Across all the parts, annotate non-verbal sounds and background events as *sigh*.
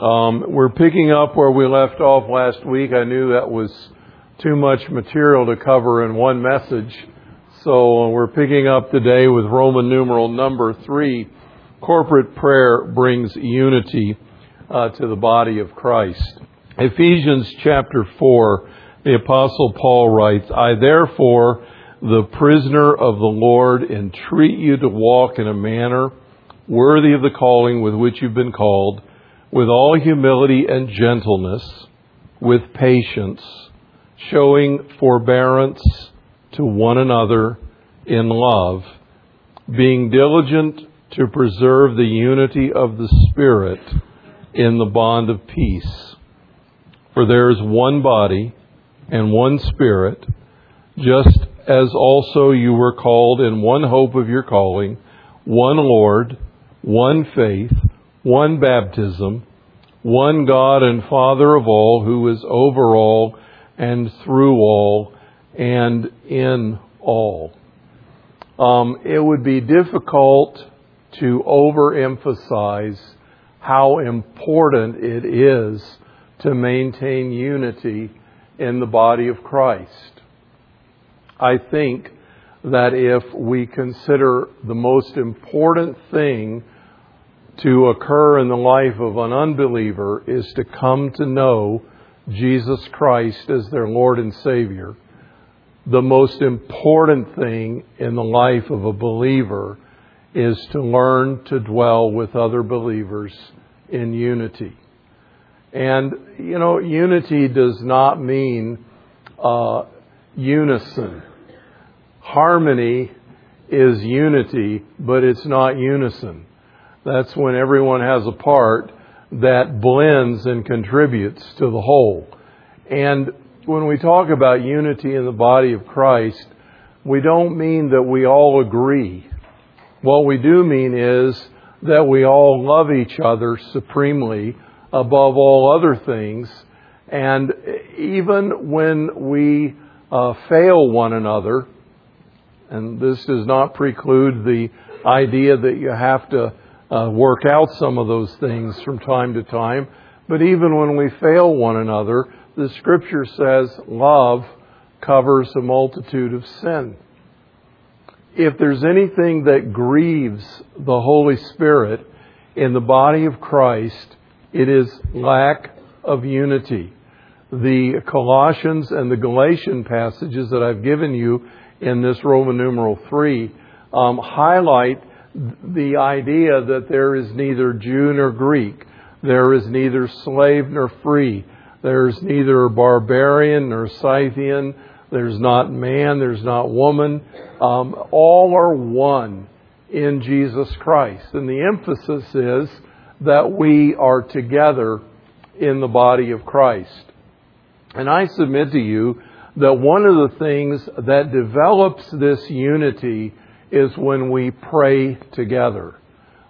Um, we're picking up where we left off last week. I knew that was too much material to cover in one message. So uh, we're picking up today with Roman numeral number three. Corporate prayer brings unity uh, to the body of Christ. Ephesians chapter 4, the Apostle Paul writes, I therefore, the prisoner of the Lord, entreat you to walk in a manner worthy of the calling with which you've been called with all humility and gentleness, with patience, showing forbearance to one another in love, being diligent to preserve the unity of the Spirit in the bond of peace. For there is one body and one Spirit, just as also you were called in one hope of your calling, one Lord, one faith, one baptism, one God and Father of all, who is over all and through all and in all. Um, it would be difficult to overemphasize how important it is to maintain unity in the body of Christ. I think that if we consider the most important thing to occur in the life of an unbeliever is to come to know Jesus Christ as their Lord and Savior. The most important thing in the life of a believer is to learn to dwell with other believers in unity. And, you know, unity does not mean uh, unison. Harmony is unity, but it's not unison. That's when everyone has a part that blends and contributes to the whole. And when we talk about unity in the body of Christ, we don't mean that we all agree. What we do mean is that we all love each other supremely above all other things. And even when we uh, fail one another, and this does not preclude the idea that you have to uh, work out some of those things from time to time. But even when we fail one another, the scripture says love covers a multitude of sin. If there's anything that grieves the Holy Spirit in the body of Christ, it is lack of unity. The Colossians and the Galatian passages that I've given you in this Roman numeral 3 um, highlight the idea that there is neither Jew nor Greek, there is neither slave nor free, there's neither barbarian nor Scythian, there's not man, there's not woman. Um, all are one in Jesus Christ. And the emphasis is that we are together in the body of Christ. And I submit to you that one of the things that develops this unity is when we pray together.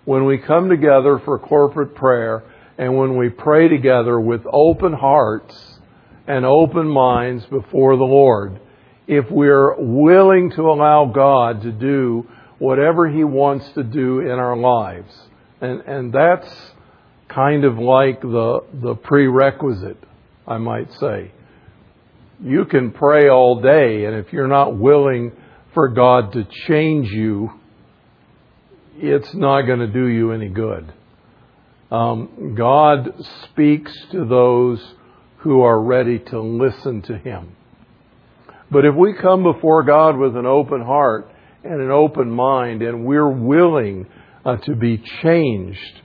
When we come together for corporate prayer and when we pray together with open hearts and open minds before the Lord, if we're willing to allow God to do whatever He wants to do in our lives. And, and that's kind of like the, the prerequisite, I might say. You can pray all day, and if you're not willing for God to change you, it's not going to do you any good. Um, God speaks to those who are ready to listen to Him. But if we come before God with an open heart and an open mind and we're willing uh, to be changed,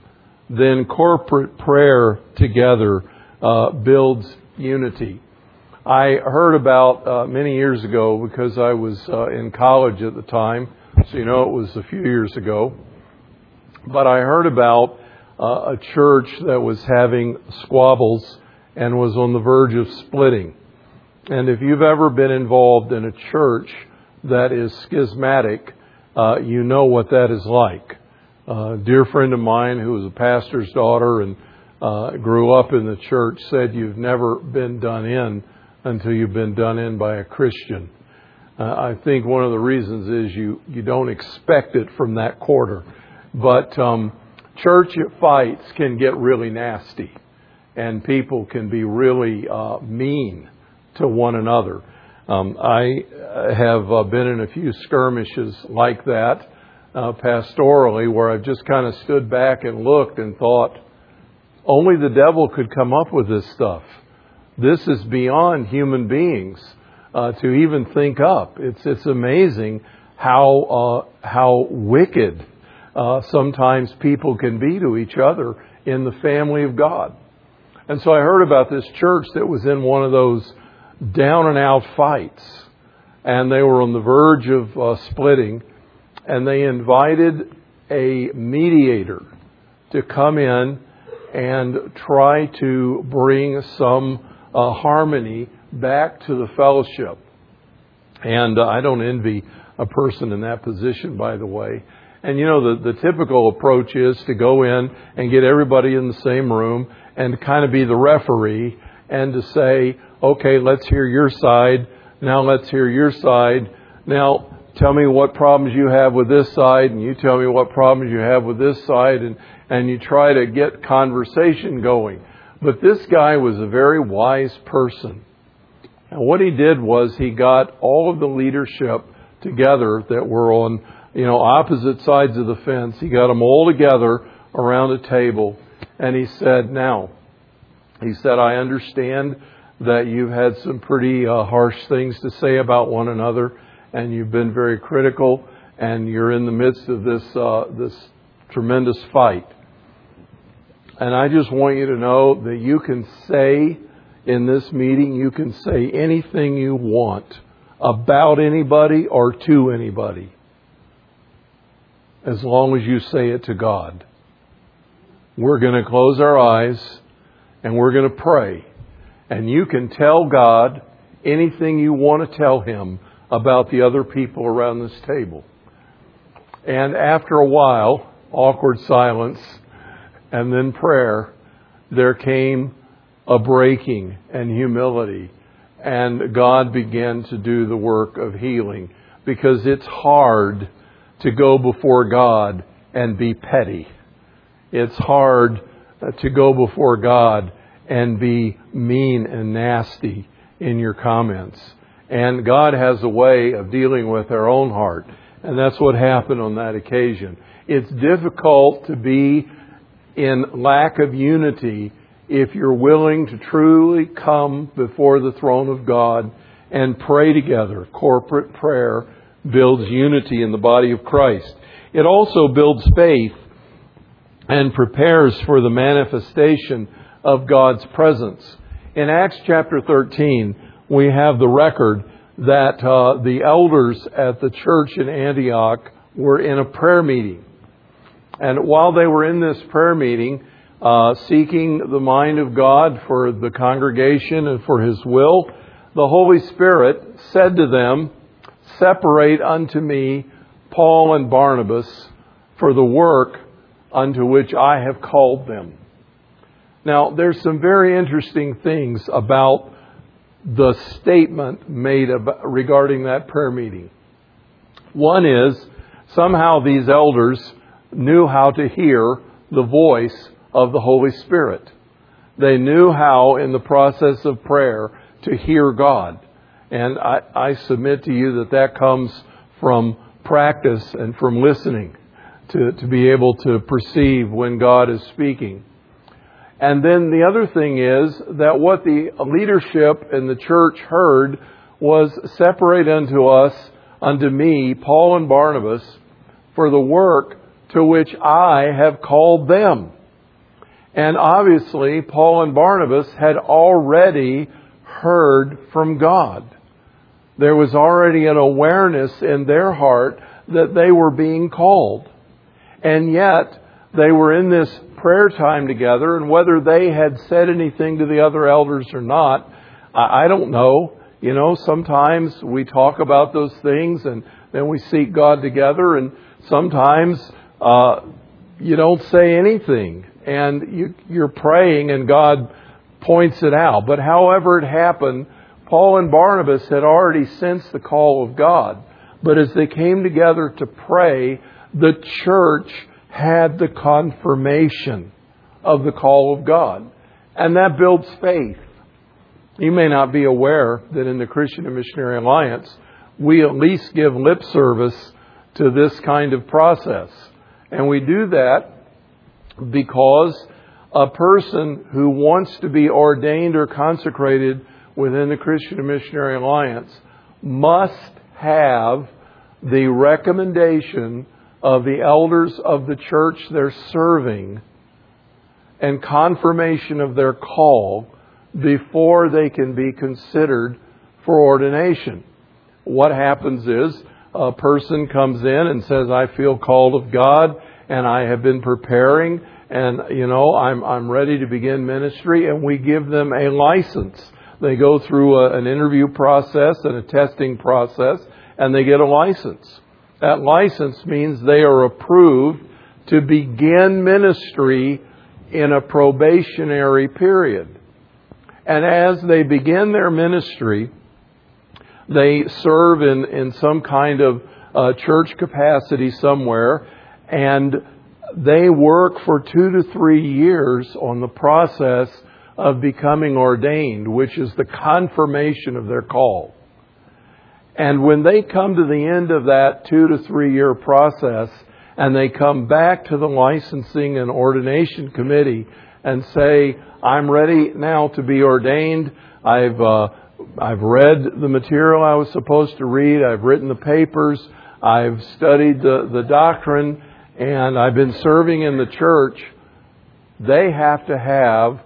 then corporate prayer together uh, builds unity. I heard about uh, many years ago because I was uh, in college at the time, so you know it was a few years ago. But I heard about uh, a church that was having squabbles and was on the verge of splitting. And if you've ever been involved in a church that is schismatic, uh, you know what that is like. Uh, a dear friend of mine who was a pastor's daughter and uh, grew up in the church said, You've never been done in until you've been done in by a Christian. Uh, I think one of the reasons is you, you don't expect it from that quarter. But um, church fights can get really nasty. and people can be really uh, mean to one another. Um, I have uh, been in a few skirmishes like that uh, pastorally where I've just kind of stood back and looked and thought, only the devil could come up with this stuff. This is beyond human beings uh, to even think up. It's it's amazing how uh, how wicked uh, sometimes people can be to each other in the family of God. And so I heard about this church that was in one of those down and out fights, and they were on the verge of uh, splitting, and they invited a mediator to come in and try to bring some uh, harmony back to the fellowship. And uh, I don't envy a person in that position, by the way. And you know, the, the typical approach is to go in and get everybody in the same room and kind of be the referee and to say, okay, let's hear your side. Now let's hear your side. Now tell me what problems you have with this side and you tell me what problems you have with this side and, and you try to get conversation going. But this guy was a very wise person. And what he did was he got all of the leadership together that were on, you know, opposite sides of the fence. He got them all together around a table and he said, now, he said, I understand that you've had some pretty uh, harsh things to say about one another and you've been very critical and you're in the midst of this, uh, this tremendous fight. And I just want you to know that you can say in this meeting, you can say anything you want about anybody or to anybody as long as you say it to God. We're going to close our eyes and we're going to pray. And you can tell God anything you want to tell Him about the other people around this table. And after a while, awkward silence, and then prayer, there came a breaking and humility. And God began to do the work of healing because it's hard to go before God and be petty. It's hard to go before God and be mean and nasty in your comments. And God has a way of dealing with our own heart. And that's what happened on that occasion. It's difficult to be in lack of unity if you're willing to truly come before the throne of God and pray together. Corporate prayer builds unity in the body of Christ. It also builds faith and prepares for the manifestation of God's presence. In Acts chapter 13, we have the record that uh, the elders at the church in Antioch were in a prayer meeting. And while they were in this prayer meeting, uh, seeking the mind of God for the congregation and for His will, the Holy Spirit said to them, Separate unto me Paul and Barnabas for the work unto which I have called them. Now, there's some very interesting things about the statement made about, regarding that prayer meeting. One is somehow these elders knew how to hear the voice of the Holy Spirit. They knew how, in the process of prayer, to hear God. And I, I submit to you that that comes from practice and from listening to, to be able to perceive when God is speaking. And then the other thing is that what the leadership in the church heard was separate unto us, unto me, Paul and Barnabas, for the work to which I have called them. And obviously, Paul and Barnabas had already heard from God. There was already an awareness in their heart that they were being called. And yet, they were in this prayer time together, and whether they had said anything to the other elders or not, I don't know. You know, sometimes we talk about those things and then we seek God together, and sometimes uh, you don't say anything and you, you're praying and God points it out. But however it happened, Paul and Barnabas had already sensed the call of God. But as they came together to pray, the church had the confirmation of the call of God. And that builds faith. You may not be aware that in the Christian and Missionary Alliance, we at least give lip service to this kind of process. And we do that because a person who wants to be ordained or consecrated within the Christian Missionary Alliance must have the recommendation of the elders of the church they're serving and confirmation of their call before they can be considered for ordination. What happens is a person comes in and says, I feel called of God and I have been preparing and, you know, I'm, I'm ready to begin ministry and we give them a license. They go through a, an interview process and a testing process and they get a license. That license means they are approved to begin ministry in a probationary period. And as they begin their ministry, they serve in, in some kind of uh, church capacity somewhere, and they work for two to three years on the process of becoming ordained, which is the confirmation of their call. And when they come to the end of that two to three year process and they come back to the licensing and ordination committee and say, I'm ready now to be ordained. I've, uh, I've read the material I was supposed to read. I've written the papers. I've studied the, the doctrine and I've been serving in the church. They have to have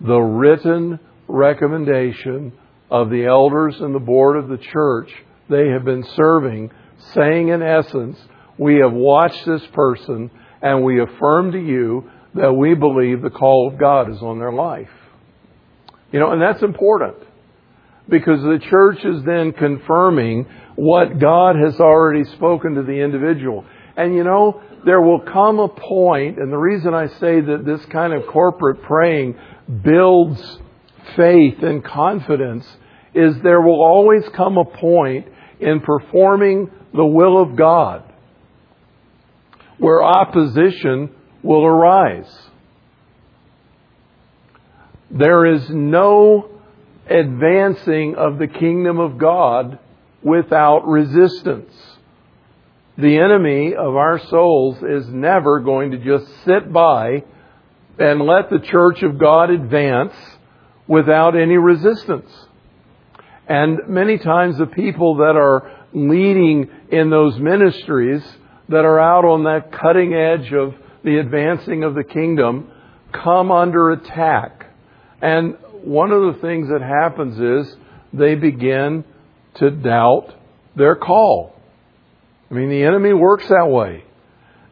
the written recommendation of the elders and the board of the church they have been serving, saying in essence, we have watched this person and we affirm to you that we believe the call of God is on their life. You know, and that's important because the church is then confirming what God has already spoken to the individual. And you know, there will come a point, and the reason I say that this kind of corporate praying builds faith and confidence is there will always come a point in performing the will of God where opposition will arise. There is no advancing of the kingdom of God without resistance. The enemy of our souls is never going to just sit by and let the church of God advance without any resistance. And many times the people that are leading in those ministries that are out on that cutting edge of the advancing of the kingdom come under attack. And one of the things that happens is they begin to doubt their call. I mean, the enemy works that way.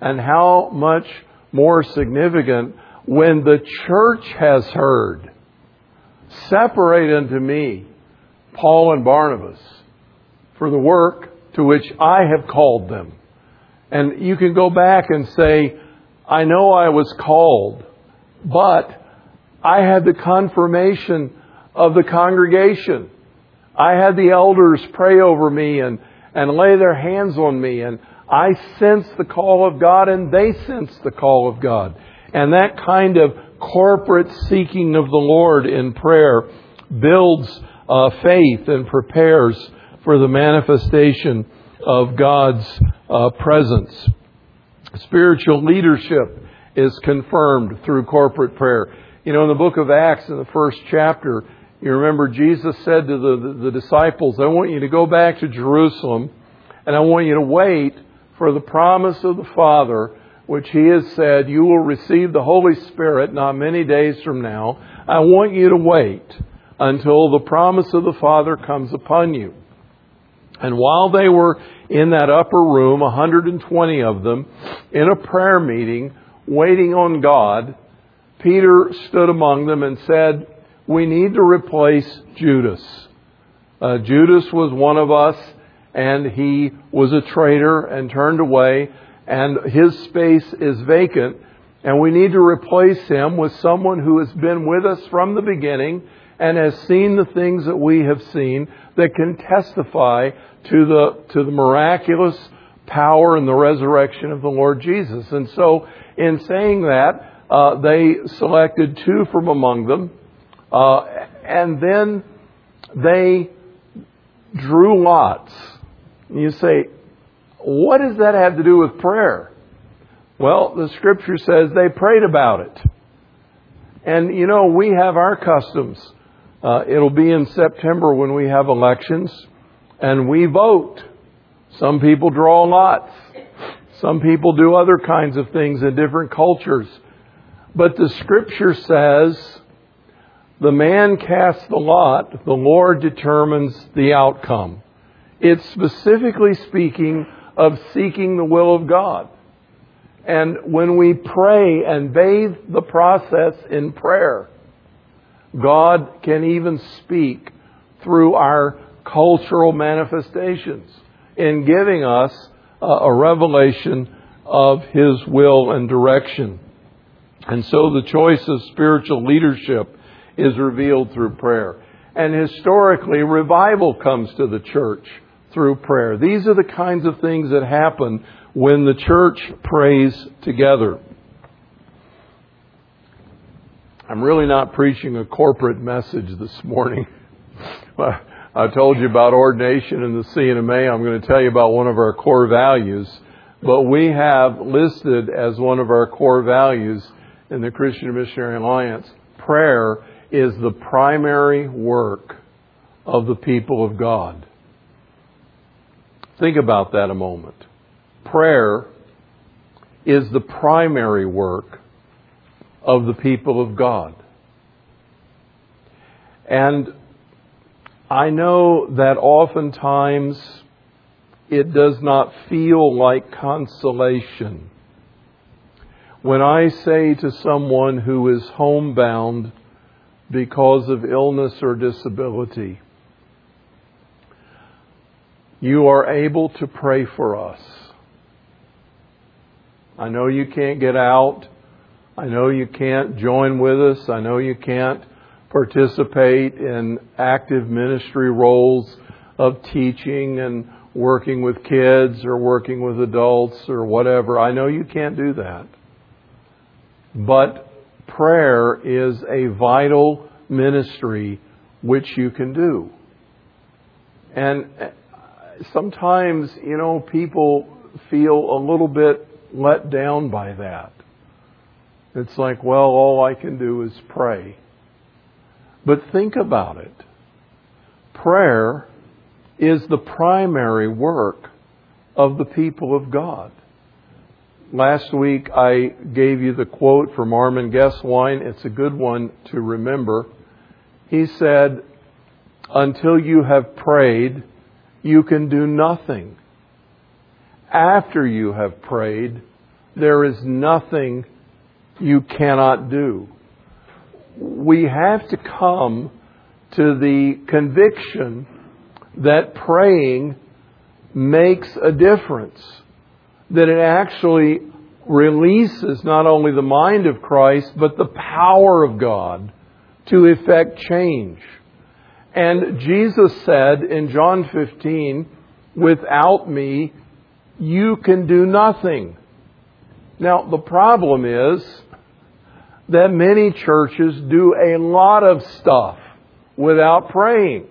And how much more significant when the church has heard, separate unto me Paul and Barnabas for the work to which I have called them. And you can go back and say, I know I was called, but I had the confirmation of the congregation. I had the elders pray over me and, and lay their hands on me, and I sensed the call of God, and they sensed the call of God. And that kind of corporate seeking of the Lord in prayer builds uh, faith and prepares for the manifestation of God's uh, presence. Spiritual leadership is confirmed through corporate prayer. You know, in the book of Acts, in the first chapter, you remember Jesus said to the, the, the disciples, I want you to go back to Jerusalem and I want you to wait for the promise of the Father, which He has said, you will receive the Holy Spirit not many days from now. I want you to wait until the promise of the Father comes upon you. And while they were in that upper room, 120 of them, in a prayer meeting, waiting on God, Peter stood among them and said, We need to replace Judas. Uh, Judas was one of us, and he was a traitor and turned away, and his space is vacant, and we need to replace him with someone who has been with us from the beginning and has seen the things that we have seen that can testify to the, to the miraculous power and the resurrection of the Lord Jesus. And so, in saying that, uh, they selected two from among them, uh, and then they drew lots. You say, what does that have to do with prayer? Well, the scripture says they prayed about it. And you know, we have our customs. Uh, it'll be in September when we have elections, and we vote. Some people draw lots. Some people do other kinds of things in different cultures. But the scripture says, the man casts the lot, the Lord determines the outcome. It's specifically speaking of seeking the will of God. And when we pray and bathe the process in prayer, God can even speak through our cultural manifestations in giving us a revelation of His will and direction. And so the choice of spiritual leadership is revealed through prayer. And historically, revival comes to the church through prayer. These are the kinds of things that happen when the church prays together. I'm really not preaching a corporate message this morning. *laughs* I told you about ordination in the C&MA. I'm going to tell you about one of our core values. But we have listed as one of our core values in the Christian Missionary Alliance, prayer is the primary work of the people of God. Think about that a moment. Prayer is the primary work of the people of God. And I know that oftentimes it does not feel like consolation. When I say to someone who is homebound because of illness or disability, you are able to pray for us. I know you can't get out. I know you can't join with us. I know you can't participate in active ministry roles of teaching and working with kids or working with adults or whatever. I know you can't do that. But prayer is a vital ministry which you can do. And uh, sometimes, you know, people feel a little bit let down by that. It's like, well, all I can do is pray. But think about it. Prayer is the primary work of the people of God. Last week I gave you the quote from Armin Gesswein. It's a good one to remember. He said, Until you have prayed, you can do nothing. After you have prayed, there is nothing you cannot do. We have to come to the conviction that praying makes a difference, that it actually releases not only the mind of Christ, but the power of God to effect change. And Jesus said in John 15, without me, you can do nothing. Now, the problem is that many churches do a lot of stuff without praying.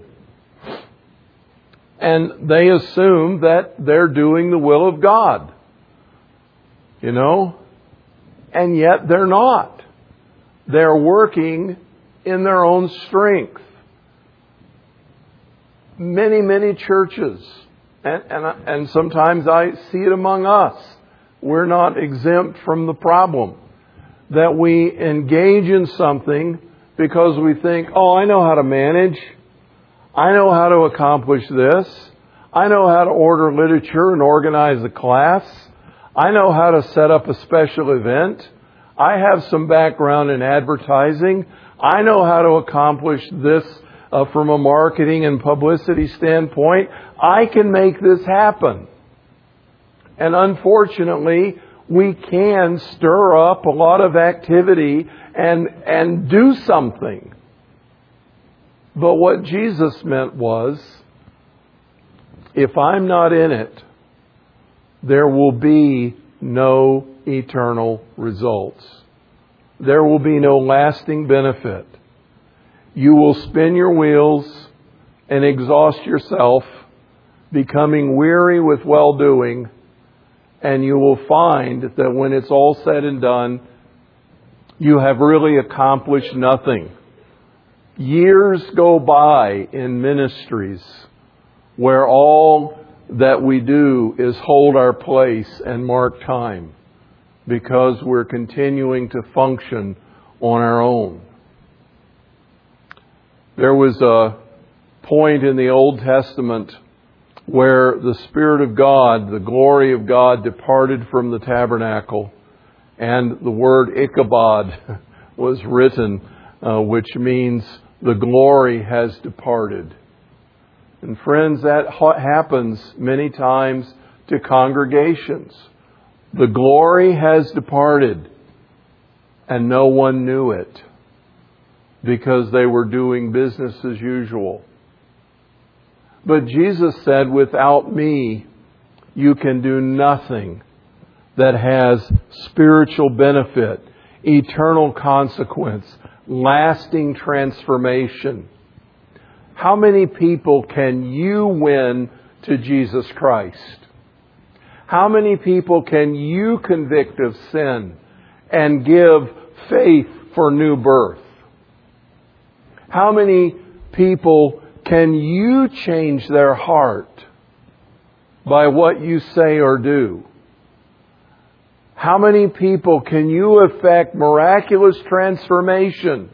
And they assume that they're doing the will of God. You know? And yet they're not. They're working in their own strength. Many, many churches, and, and, and sometimes I see it among us, we're not exempt from the problem that we engage in something because we think, oh, I know how to manage. I know how to accomplish this. I know how to order literature and organize a class. I know how to set up a special event. I have some background in advertising. I know how to accomplish this uh, from a marketing and publicity standpoint. I can make this happen. And unfortunately, we can stir up a lot of activity and, and do something. But what Jesus meant was, if I'm not in it, there will be no eternal results. there will be no lasting benefit. You will spin your wheels and exhaust yourself, becoming weary with well doing, and you will find that when it's all said and done, you have really accomplished nothing. Years go by in ministries where all that we do is hold our place and mark time because we're continuing to function on our own. There was a point in the Old Testament where the Spirit of God, the glory of God, departed from the tabernacle, and the word Ichabod *laughs* was written, uh, which means the glory has departed. And friends, that ha- happens many times to congregations. The glory has departed, and no one knew it because they were doing business as usual. But Jesus said, without me, you can do nothing that has spiritual benefit, eternal consequence, lasting transformation. How many people can you win to Jesus Christ? How many people can you convict of sin and give faith for new birth? How many people can you change their heart by what you say or do? How many people can you affect miraculous transformation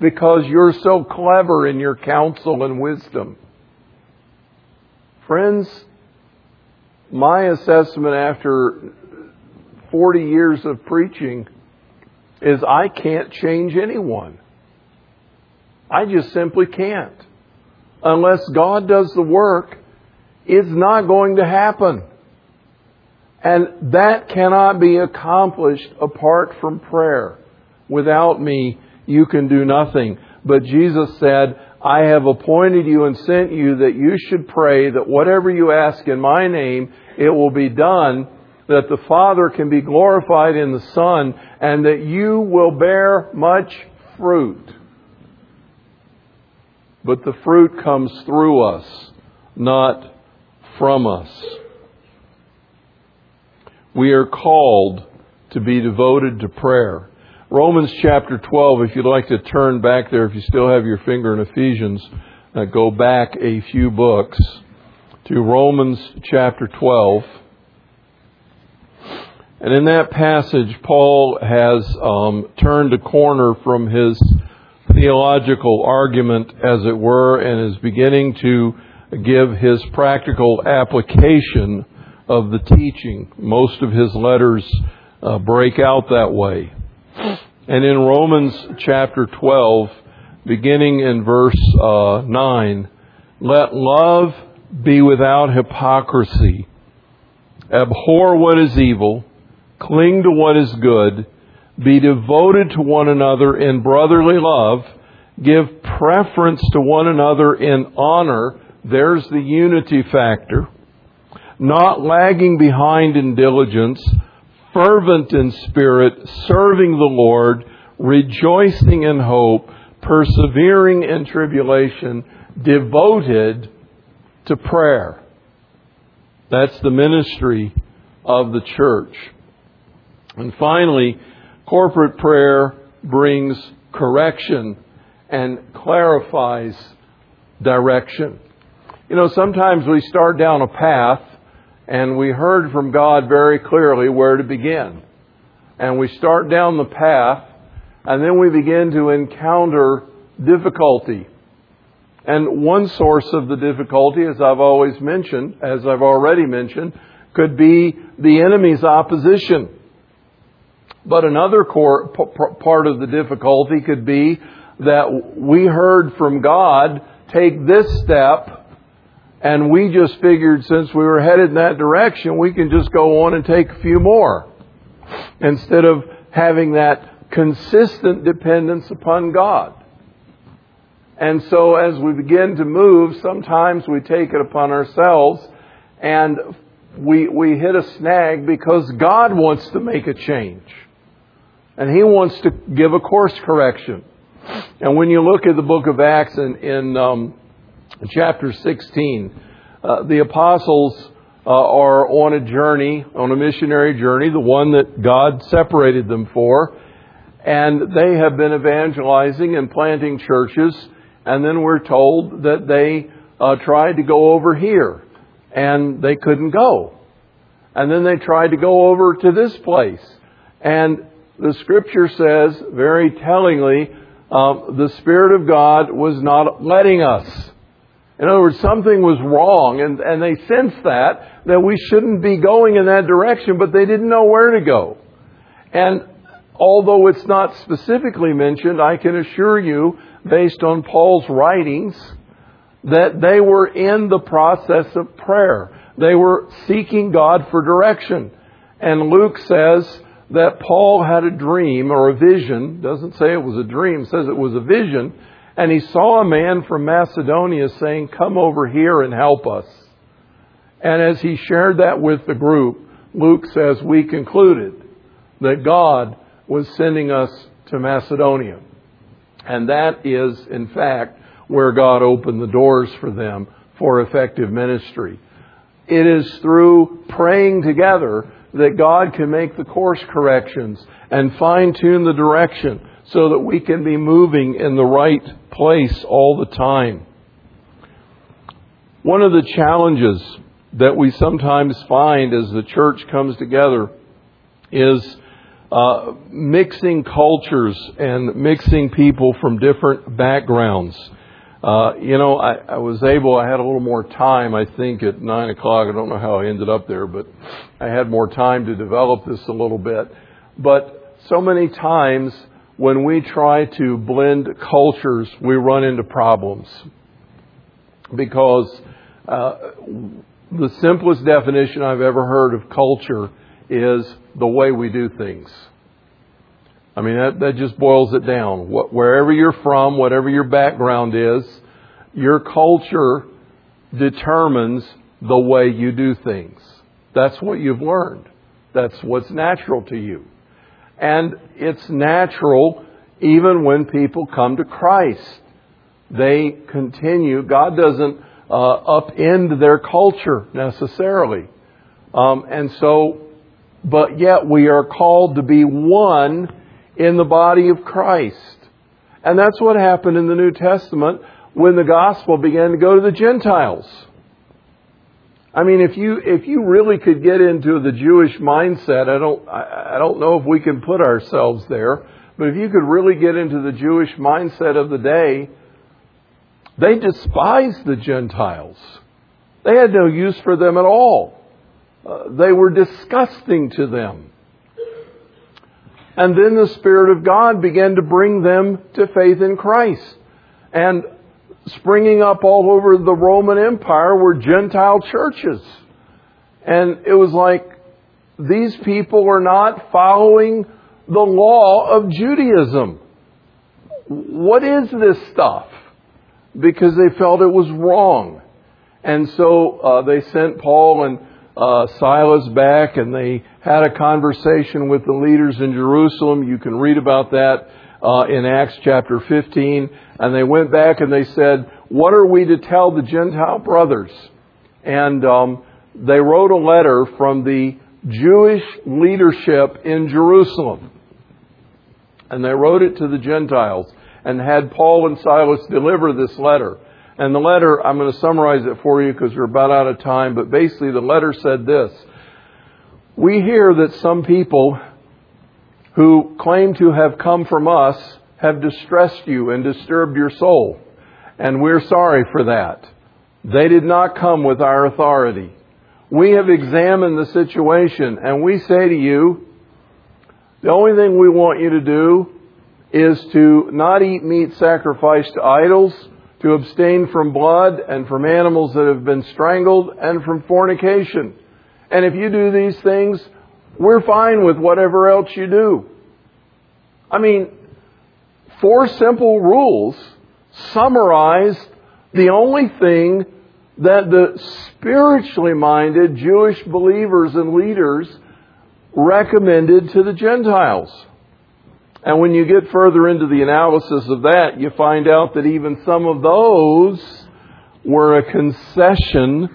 because you're so clever in your counsel and wisdom? Friends, my assessment after 40 years of preaching is I can't change anyone. I just simply can't. Unless God does the work, it's not going to happen. And that cannot be accomplished apart from prayer. Without me, you can do nothing. But Jesus said, I have appointed you and sent you that you should pray that whatever you ask in my name, it will be done, that the Father can be glorified in the Son, and that you will bear much fruit. But the fruit comes through us, not from us. We are called to be devoted to prayer. Romans chapter 12, if you'd like to turn back there, if you still have your finger in Ephesians, uh, go back a few books to Romans chapter 12. And in that passage, Paul has um, turned a corner from his theological argument, as it were, and is beginning to give his practical application of the teaching. Most of his letters uh, break out that way. And in Romans chapter 12, beginning in verse uh, 9, let love be without hypocrisy. Abhor what is evil, cling to what is good, be devoted to one another in brotherly love. Give preference to one another in honor. There's the unity factor. Not lagging behind in diligence, fervent in spirit, serving the Lord, rejoicing in hope, persevering in tribulation, devoted to prayer. That's the ministry of the church. And finally, Corporate prayer brings correction and clarifies direction. You know, sometimes we start down a path and we heard from God very clearly where to begin. And we start down the path and then we begin to encounter difficulty. And one source of the difficulty, as I've always mentioned, as I've already mentioned, could be the enemy's opposition. But another core, part of the difficulty could be that we heard from God, take this step, and we just figured since we were headed in that direction, we can just go on and take a few more. Instead of having that consistent dependence upon God. And so as we begin to move, sometimes we take it upon ourselves and we, we hit a snag because God wants to make a change. And he wants to give a course correction. And when you look at the book of Acts in, in um, chapter 16, uh, the apostles uh, are on a journey, on a missionary journey, the one that God separated them for. And they have been evangelizing and planting churches. And then we're told that they uh, tried to go over here and they couldn't go. And then they tried to go over to this place. And the scripture says very tellingly, um, the Spirit of God was not letting us. In other words, something was wrong, and, and they sensed that, that we shouldn't be going in that direction, but they didn't know where to go. And although it's not specifically mentioned, I can assure you, based on Paul's writings, that they were in the process of prayer. They were seeking God for direction. And Luke says that Paul had a dream or a vision, doesn't say it was a dream, says it was a vision, and he saw a man from Macedonia saying, Come over here and help us. And as he shared that with the group, Luke says, We concluded that God was sending us to Macedonia. And that is, in fact, where God opened the doors for them for effective ministry. It is through praying together that God can make the course corrections and fine tune the direction so that we can be moving in the right place all the time. One of the challenges that we sometimes find as the church comes together is uh, mixing cultures and mixing people from different backgrounds. Uh, you know, I, I was able, I had a little more time, I think, at 9 o'clock. I don't know how I ended up there, but I had more time to develop this a little bit. But so many times when we try to blend cultures, we run into problems. Because uh, the simplest definition I've ever heard of culture is the way we do things. I mean, that, that just boils it down. What, wherever you're from, whatever your background is, your culture determines the way you do things. That's what you've learned. That's what's natural to you. And it's natural even when people come to Christ. They continue. God doesn't uh, upend their culture necessarily. Um, and so, but yet we are called to be one in the body of Christ. And that's what happened in the New Testament when the gospel began to go to the Gentiles. I mean, if you if you really could get into the Jewish mindset, I don't I, don't know if we can put ourselves there, but if you could really get into the Jewish mindset of the day, they despised the Gentiles. They had no use for them at all. Uh, they were disgusting to them. And then the Spirit of God began to bring them to faith in Christ. And springing up all over the Roman Empire were Gentile churches. And it was like these people were not following the law of Judaism. What is this stuff? Because they felt it was wrong. And so uh, they sent Paul and uh, Silas back and they had a conversation with the leaders in Jerusalem. You can read about that uh, in Acts chapter 15. And they went back and they said, What are we to tell the Gentile brothers? And um, they wrote a letter from the Jewish leadership in Jerusalem. And they wrote it to the Gentiles and had Paul and Silas deliver this letter. And the letter, I'm going to summarize it for you because we're about out of time, but basically the letter said this. We hear that some people who claim to have come from us have distressed you and disturbed your soul. And we're sorry for that. They did not come with our authority. We have examined the situation and we say to you, the only thing we want you to do is to not eat meat sacrificed to idols, to abstain from blood and from animals that have been strangled and from fornication. And if you do these things, we're fine with whatever else you do. I mean, four simple rules summarize the only thing that the spiritually minded Jewish believers and leaders recommended to the Gentiles. And when you get further into the analysis of that, you find out that even some of those were a concession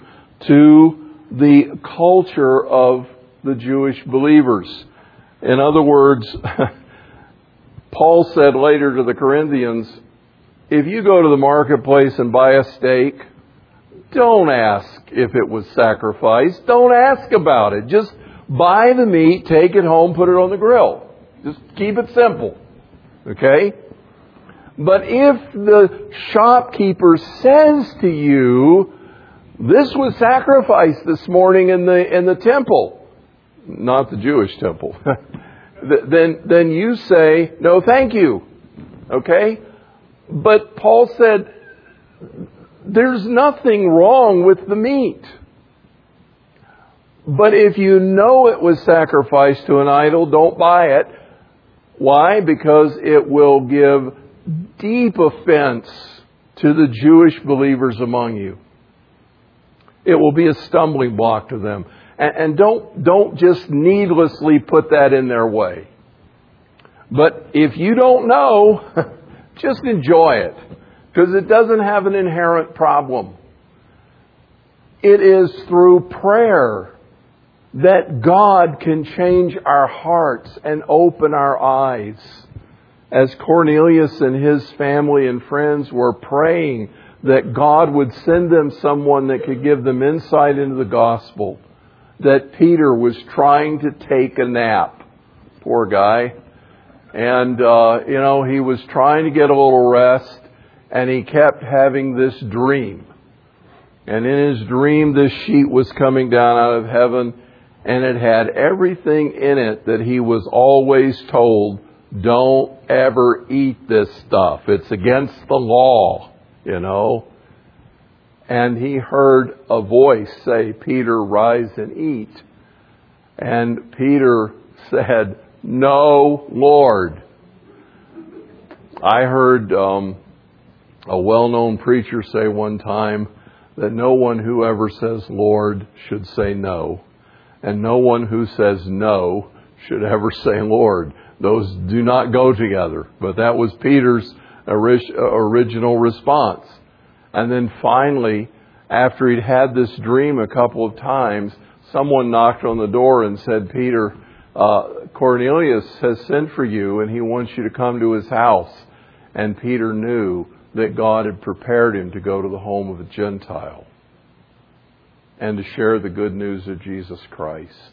to the culture of the Jewish believers. In other words, *laughs* Paul said later to the Corinthians, if you go to the marketplace and buy a steak, don't ask if it was sacrificed. Don't ask about it. Just buy the meat, take it home, put it on the grill. Just keep it simple. Okay? But if the shopkeeper says to you, this was sacrificed this morning in the, in the temple, not the Jewish temple, *laughs* then, then you say, no thank you. Okay? But Paul said, there's nothing wrong with the meat. But if you know it was sacrificed to an idol, don't buy it. Why? Because it will give deep offense to the Jewish believers among you. It will be a stumbling block to them. And, and don't, don't just needlessly put that in their way. But if you don't know, *laughs* just enjoy it. Because it doesn't have an inherent problem. It is through prayer that God can change our hearts and open our eyes. As Cornelius and his family and friends were praying that God would send them someone that could give them insight into the gospel, that Peter was trying to take a nap. Poor guy. And, uh, you know, he was trying to get a little rest, and he kept having this dream. And in his dream, this sheet was coming down out of heaven, and it had everything in it that he was always told don't ever eat this stuff. It's against the law, you know. And he heard a voice say, Peter, rise and eat. And Peter said, No, Lord. I heard um, a well known preacher say one time that no one who ever says Lord should say no and no one who says no should ever *laughs* say Lord. Those do not go together. But that was Peter's original response. And then finally, after he'd had this dream a couple of times, someone knocked on the door and said, Peter, uh, Cornelius has sent for you and he wants you to come to his house. And Peter knew that God had prepared him to go to the home of a Gentile and to share the good news of Jesus Christ.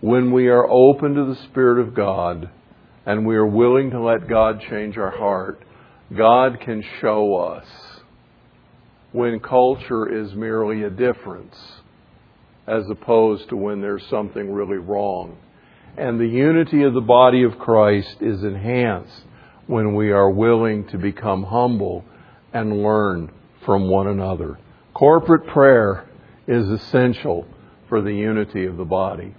When we are open to the Spirit of God and we are willing to let God change our heart, God can show us when culture is merely a difference as opposed to when there's something really wrong. And the unity of the body of Christ is enhanced when we are willing to become humble and learn from one another. Corporate prayer is essential for the unity of the body.